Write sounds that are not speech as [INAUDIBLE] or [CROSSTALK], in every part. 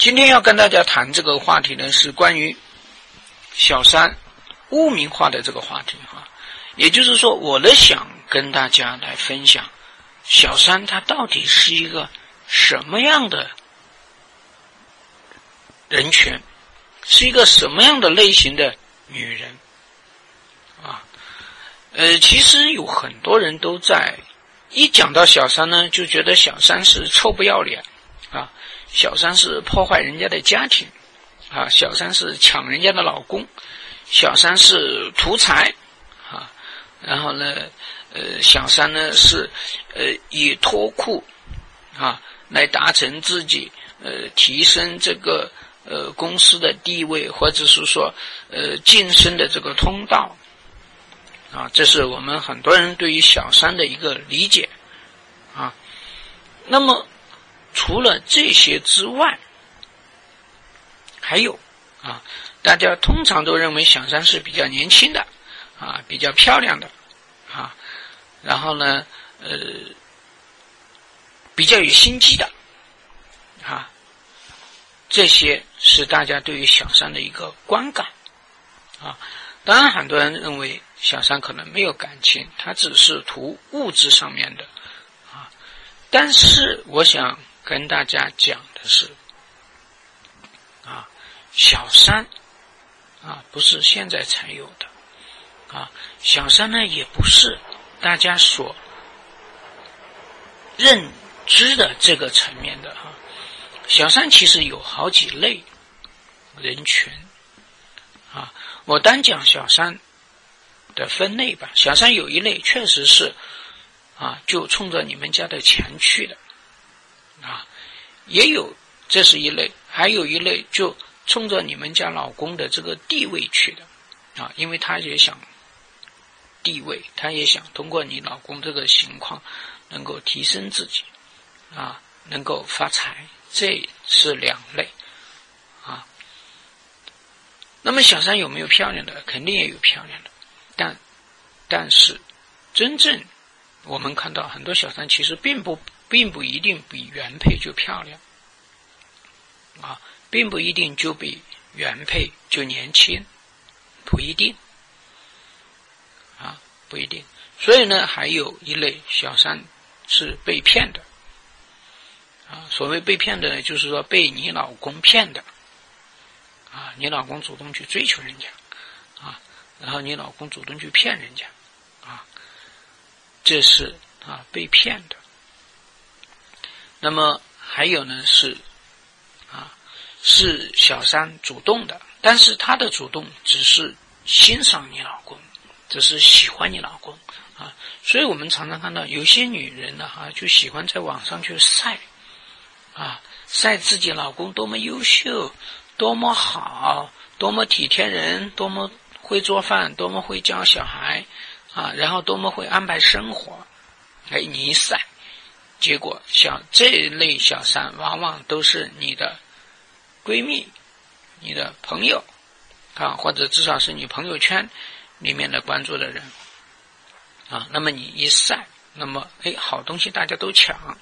今天要跟大家谈这个话题呢，是关于小三污名化的这个话题哈。也就是说，我呢想跟大家来分享，小三她到底是一个什么样的人群，是一个什么样的类型的女人啊？呃，其实有很多人都在一讲到小三呢，就觉得小三是臭不要脸，小三是破坏人家的家庭啊，小三是抢人家的老公，小三是图财啊，然后呢，呃，小三呢是呃以脱裤啊来达成自己呃提升这个呃公司的地位，或者是说呃晋升的这个通道。啊，这是我们很多人对于小三的一个理解，啊，那么除了这些之外，还有啊，大家通常都认为小三是比较年轻的，啊，比较漂亮的，啊，然后呢，呃，比较有心机的，啊，这些是大家对于小三的一个观感，啊，当然很多人认为。小三可能没有感情，他只是图物质上面的，啊！但是我想跟大家讲的是，啊，小三，啊，不是现在才有的，啊，小三呢也不是大家所认知的这个层面的哈。小三其实有好几类人群，啊，我单讲小三。的分类吧，小三有一类确实是，啊，就冲着你们家的钱去的，啊，也有这是一类，还有一类就冲着你们家老公的这个地位去的，啊，因为他也想地位，他也想通过你老公这个情况能够提升自己，啊，能够发财，这是两类，啊，那么小三有没有漂亮的？肯定也有漂亮的。但，但是，真正我们看到很多小三其实并不并不一定比原配就漂亮，啊，并不一定就比原配就年轻，不一定，啊，不一定。所以呢，还有一类小三是被骗的，啊，所谓被骗的呢，就是说被你老公骗的，啊，你老公主动去追求人家。啊然后你老公主动去骗人家，啊，这是啊被骗的。那么还有呢是，啊是小三主动的，但是她的主动只是欣赏你老公，只是喜欢你老公啊。所以我们常常看到有些女人呢哈就喜欢在网上去晒，啊晒自己老公多么优秀，多么好，多么体贴人，多么。会做饭，多么会教小孩，啊，然后多么会安排生活，哎，你一晒，结果像这类小三，往往都是你的闺蜜、你的朋友，啊，或者至少是你朋友圈里面的关注的人，啊，那么你一晒，那么哎，好东西大家都抢，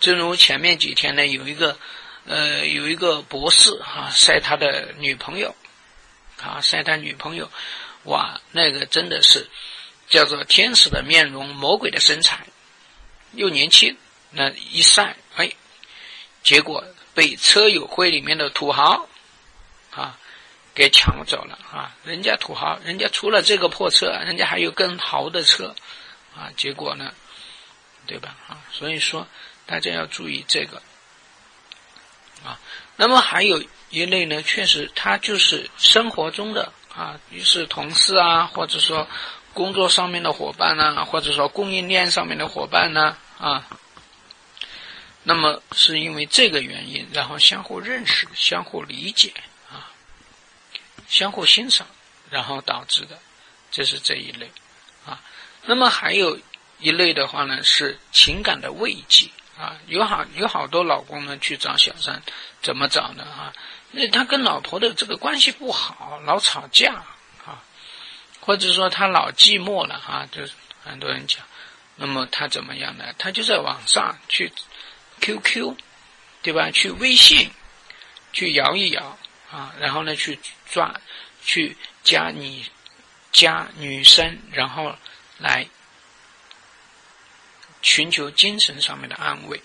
正如前面几天呢，有一个呃，有一个博士啊，晒他的女朋友。啊，晒他女朋友，哇，那个真的是叫做天使的面容，魔鬼的身材，又年轻。那一晒，哎，结果被车友会里面的土豪啊给抢走了啊！人家土豪，人家除了这个破车，人家还有更豪的车啊！结果呢，对吧？啊，所以说大家要注意这个啊。那么还有。一类呢，确实他就是生活中的啊，于是同事啊，或者说工作上面的伙伴呐，或者说供应链上面的伙伴呢啊，那么是因为这个原因，然后相互认识、相互理解啊，相互欣赏，然后导致的，这是这一类啊。那么还有一类的话呢，是情感的慰藉啊，有好有好多老公呢去找小三，怎么找呢啊？那他跟老婆的这个关系不好，老吵架啊，或者说他老寂寞了啊，就是很多人讲，那么他怎么样呢？他就在网上去 QQ，对吧？去微信去摇一摇啊，然后呢去抓，去加你加女生，然后来寻求精神上面的安慰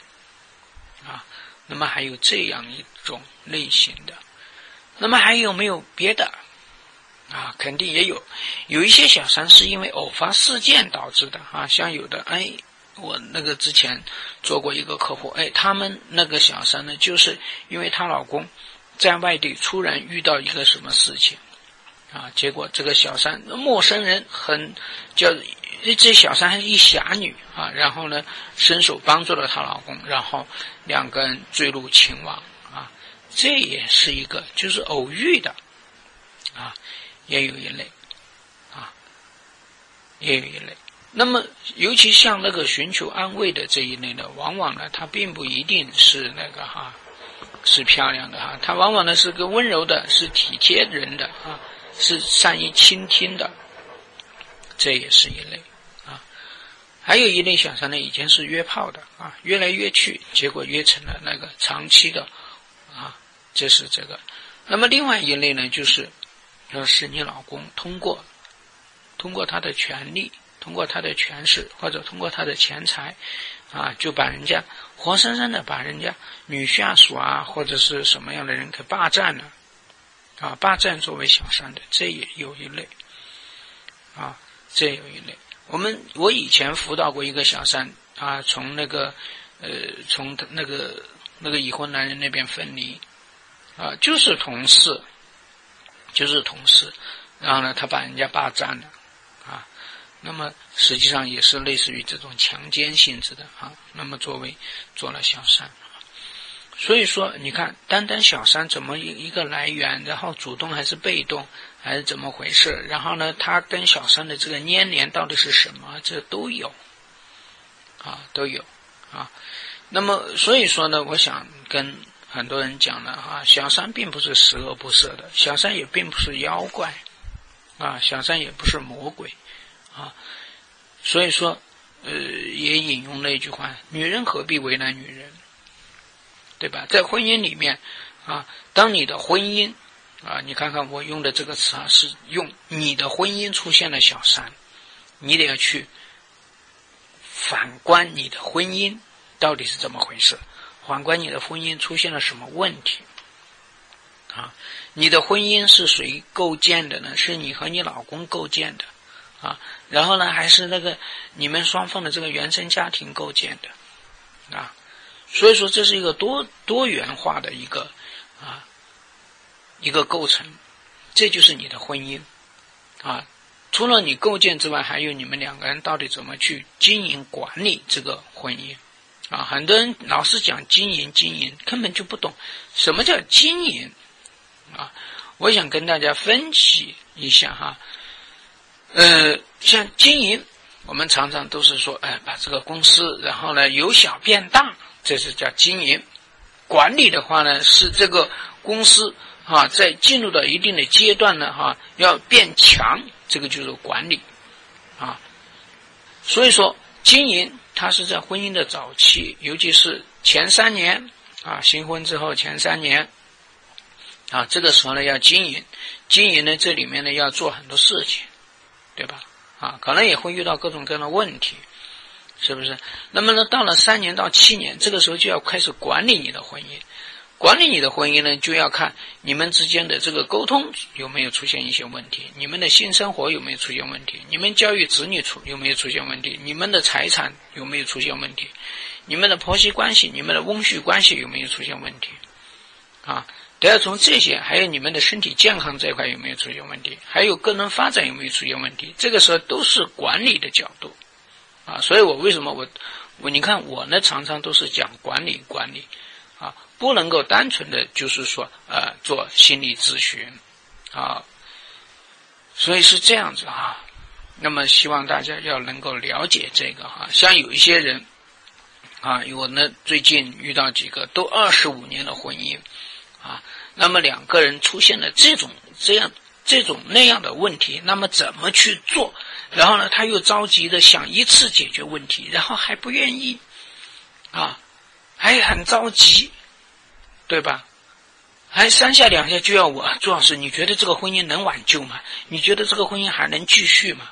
啊。那么还有这样一种类型的，那么还有没有别的啊？肯定也有，有一些小三是因为偶发事件导致的啊，像有的哎。我那个之前做过一个客户，哎，他们那个小三呢，就是因为她老公在外地突然遇到一个什么事情，啊，结果这个小三陌生人很叫这小三还是一侠女啊，然后呢伸手帮助了她老公，然后两个人坠入情网啊，这也是一个就是偶遇的啊，也有一类啊，也有一类。那么，尤其像那个寻求安慰的这一类呢，往往呢，他并不一定是那个哈，是漂亮的哈，他往往呢是个温柔的，是体贴人的啊，是善于倾听的，这也是一类啊。还有一类小三呢，以前是约炮的啊，约来约去，结果约成了那个长期的啊，这是这个。那么另外一类呢，就是要是你老公通过通过他的权利。通过他的权势或者通过他的钱财，啊，就把人家活生生的把人家女下属啊或者是什么样的人给霸占了，啊，霸占作为小三的，这也有一类，啊，这有一类。我们我以前辅导过一个小三，啊，从那个呃从那个那个已婚男人那边分离，啊，就是同事，就是同事，然后呢，他把人家霸占了。那么实际上也是类似于这种强奸性质的啊。那么作为做了小三，所以说你看，单单小三怎么一一个来源，然后主动还是被动，还是怎么回事？然后呢，他跟小三的这个粘连到底是什么？这都有啊，都有啊。那么所以说呢，我想跟很多人讲的哈，小三并不是十恶不赦的，小三也并不是妖怪啊，小三也不是魔鬼。啊，所以说，呃，也引用了一句话：“女人何必为难女人？”对吧？在婚姻里面，啊，当你的婚姻，啊，你看看我用的这个词啊，是用你的婚姻出现了小三，你得要去反观你的婚姻到底是怎么回事，反观你的婚姻出现了什么问题，啊，你的婚姻是谁构建的呢？是你和你老公构建的。啊，然后呢，还是那个你们双方的这个原生家庭构建的，啊，所以说这是一个多多元化的一个啊一个构成，这就是你的婚姻，啊，除了你构建之外，还有你们两个人到底怎么去经营管理这个婚姻，啊，很多人老是讲经营经营，根本就不懂什么叫经营，啊，我想跟大家分析一下哈。呃，像经营，我们常常都是说，哎，把这个公司，然后呢由小变大，这是叫经营。管理的话呢，是这个公司啊，在进入到一定的阶段呢，哈，要变强，这个就是管理啊。所以说，经营它是在婚姻的早期，尤其是前三年啊，新婚之后前三年啊，这个时候呢要经营，经营呢这里面呢要做很多事情。对吧？啊，可能也会遇到各种各样的问题，是不是？那么呢，到了三年到七年，这个时候就要开始管理你的婚姻。管理你的婚姻呢，就要看你们之间的这个沟通有没有出现一些问题，你们的性生活有没有出现问题，你们教育子女出有没有出现问题，你们的财产有没有出现问题，你们的婆媳关系、你们的翁婿关系有没有出现问题，啊？都要从这些，还有你们的身体健康这一块有没有出现问题，还有个人发展有没有出现问题，这个时候都是管理的角度，啊，所以我为什么我我你看我呢常常都是讲管理管理，啊，不能够单纯的就是说呃做心理咨询，啊，所以是这样子啊，那么希望大家要能够了解这个哈，像有一些人，啊，我呢最近遇到几个都二十五年的婚姻。啊，那么两个人出现了这种这样这种那样的问题，那么怎么去做？然后呢，他又着急的想一次解决问题，然后还不愿意，啊，还很着急，对吧？还三下两下就要我朱老师，你觉得这个婚姻能挽救吗？你觉得这个婚姻还能继续吗？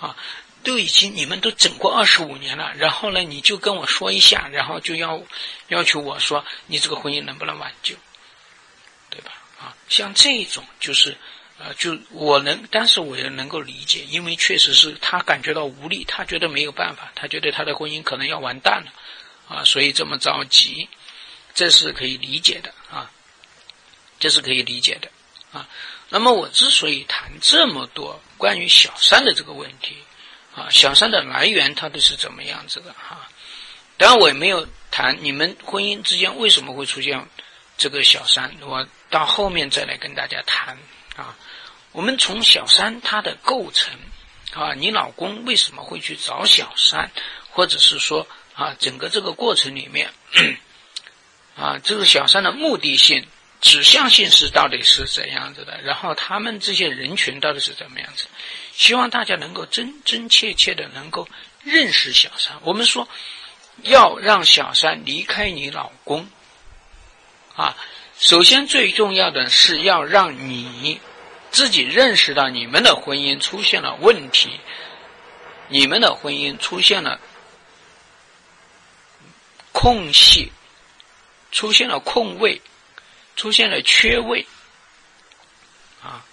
啊，都已经你们都整过二十五年了，然后呢，你就跟我说一下，然后就要要求我说你这个婚姻能不能挽救，对吧？啊，像这种就是呃，就我能，但是我也能够理解，因为确实是他感觉到无力，他觉得没有办法，他觉得他的婚姻可能要完蛋了，啊，所以这么着急，这是可以理解的啊。这是可以理解的，啊，那么我之所以谈这么多关于小三的这个问题，啊，小三的来源它都是怎么样子的哈？当然我也没有谈你们婚姻之间为什么会出现这个小三，我到后面再来跟大家谈啊。我们从小三它的构成啊，你老公为什么会去找小三，或者是说啊，整个这个过程里面 [CLEARS THROAT] 啊，这个小三的目的性。指向性是到底是怎样子的？然后他们这些人群到底是怎么样子？希望大家能够真真切切的能够认识小三。我们说要让小三离开你老公啊，首先最重要的是要让你自己认识到你们的婚姻出现了问题，你们的婚姻出现了空隙，出现了空位。出现了缺位，啊，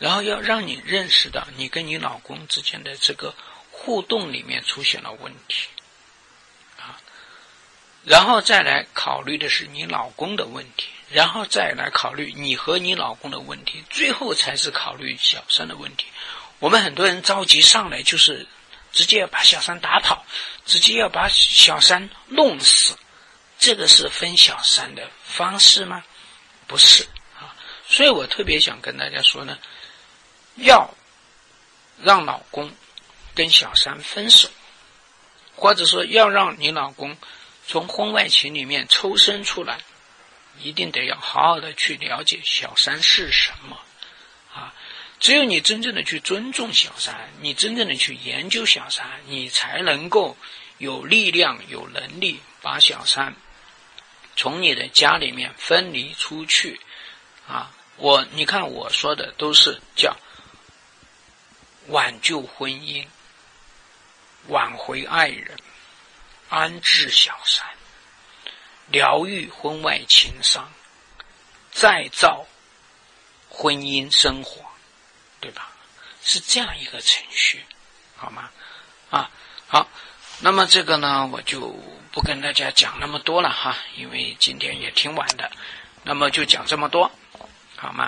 然后要让你认识到你跟你老公之间的这个互动里面出现了问题，然后再来考虑的是你老公的问题，然后再来考虑你和你老公的问题，最后才是考虑小三的问题。我们很多人着急上来就是直接要把小三打跑，直接要把小三弄死，这个是分小三的方式吗？不是啊，所以我特别想跟大家说呢，要让老公跟小三分手，或者说要让你老公从婚外情里面抽身出来，一定得要好好的去了解小三是什么啊。只有你真正的去尊重小三，你真正的去研究小三，你才能够有力量、有能力把小三。从你的家里面分离出去，啊，我你看我说的都是叫挽救婚姻、挽回爱人、安置小三、疗愈婚外情伤、再造婚姻生活，对吧？是这样一个程序，好吗？啊，好，那么这个呢，我就。不跟大家讲那么多了哈，因为今天也挺晚的，那么就讲这么多，好吗？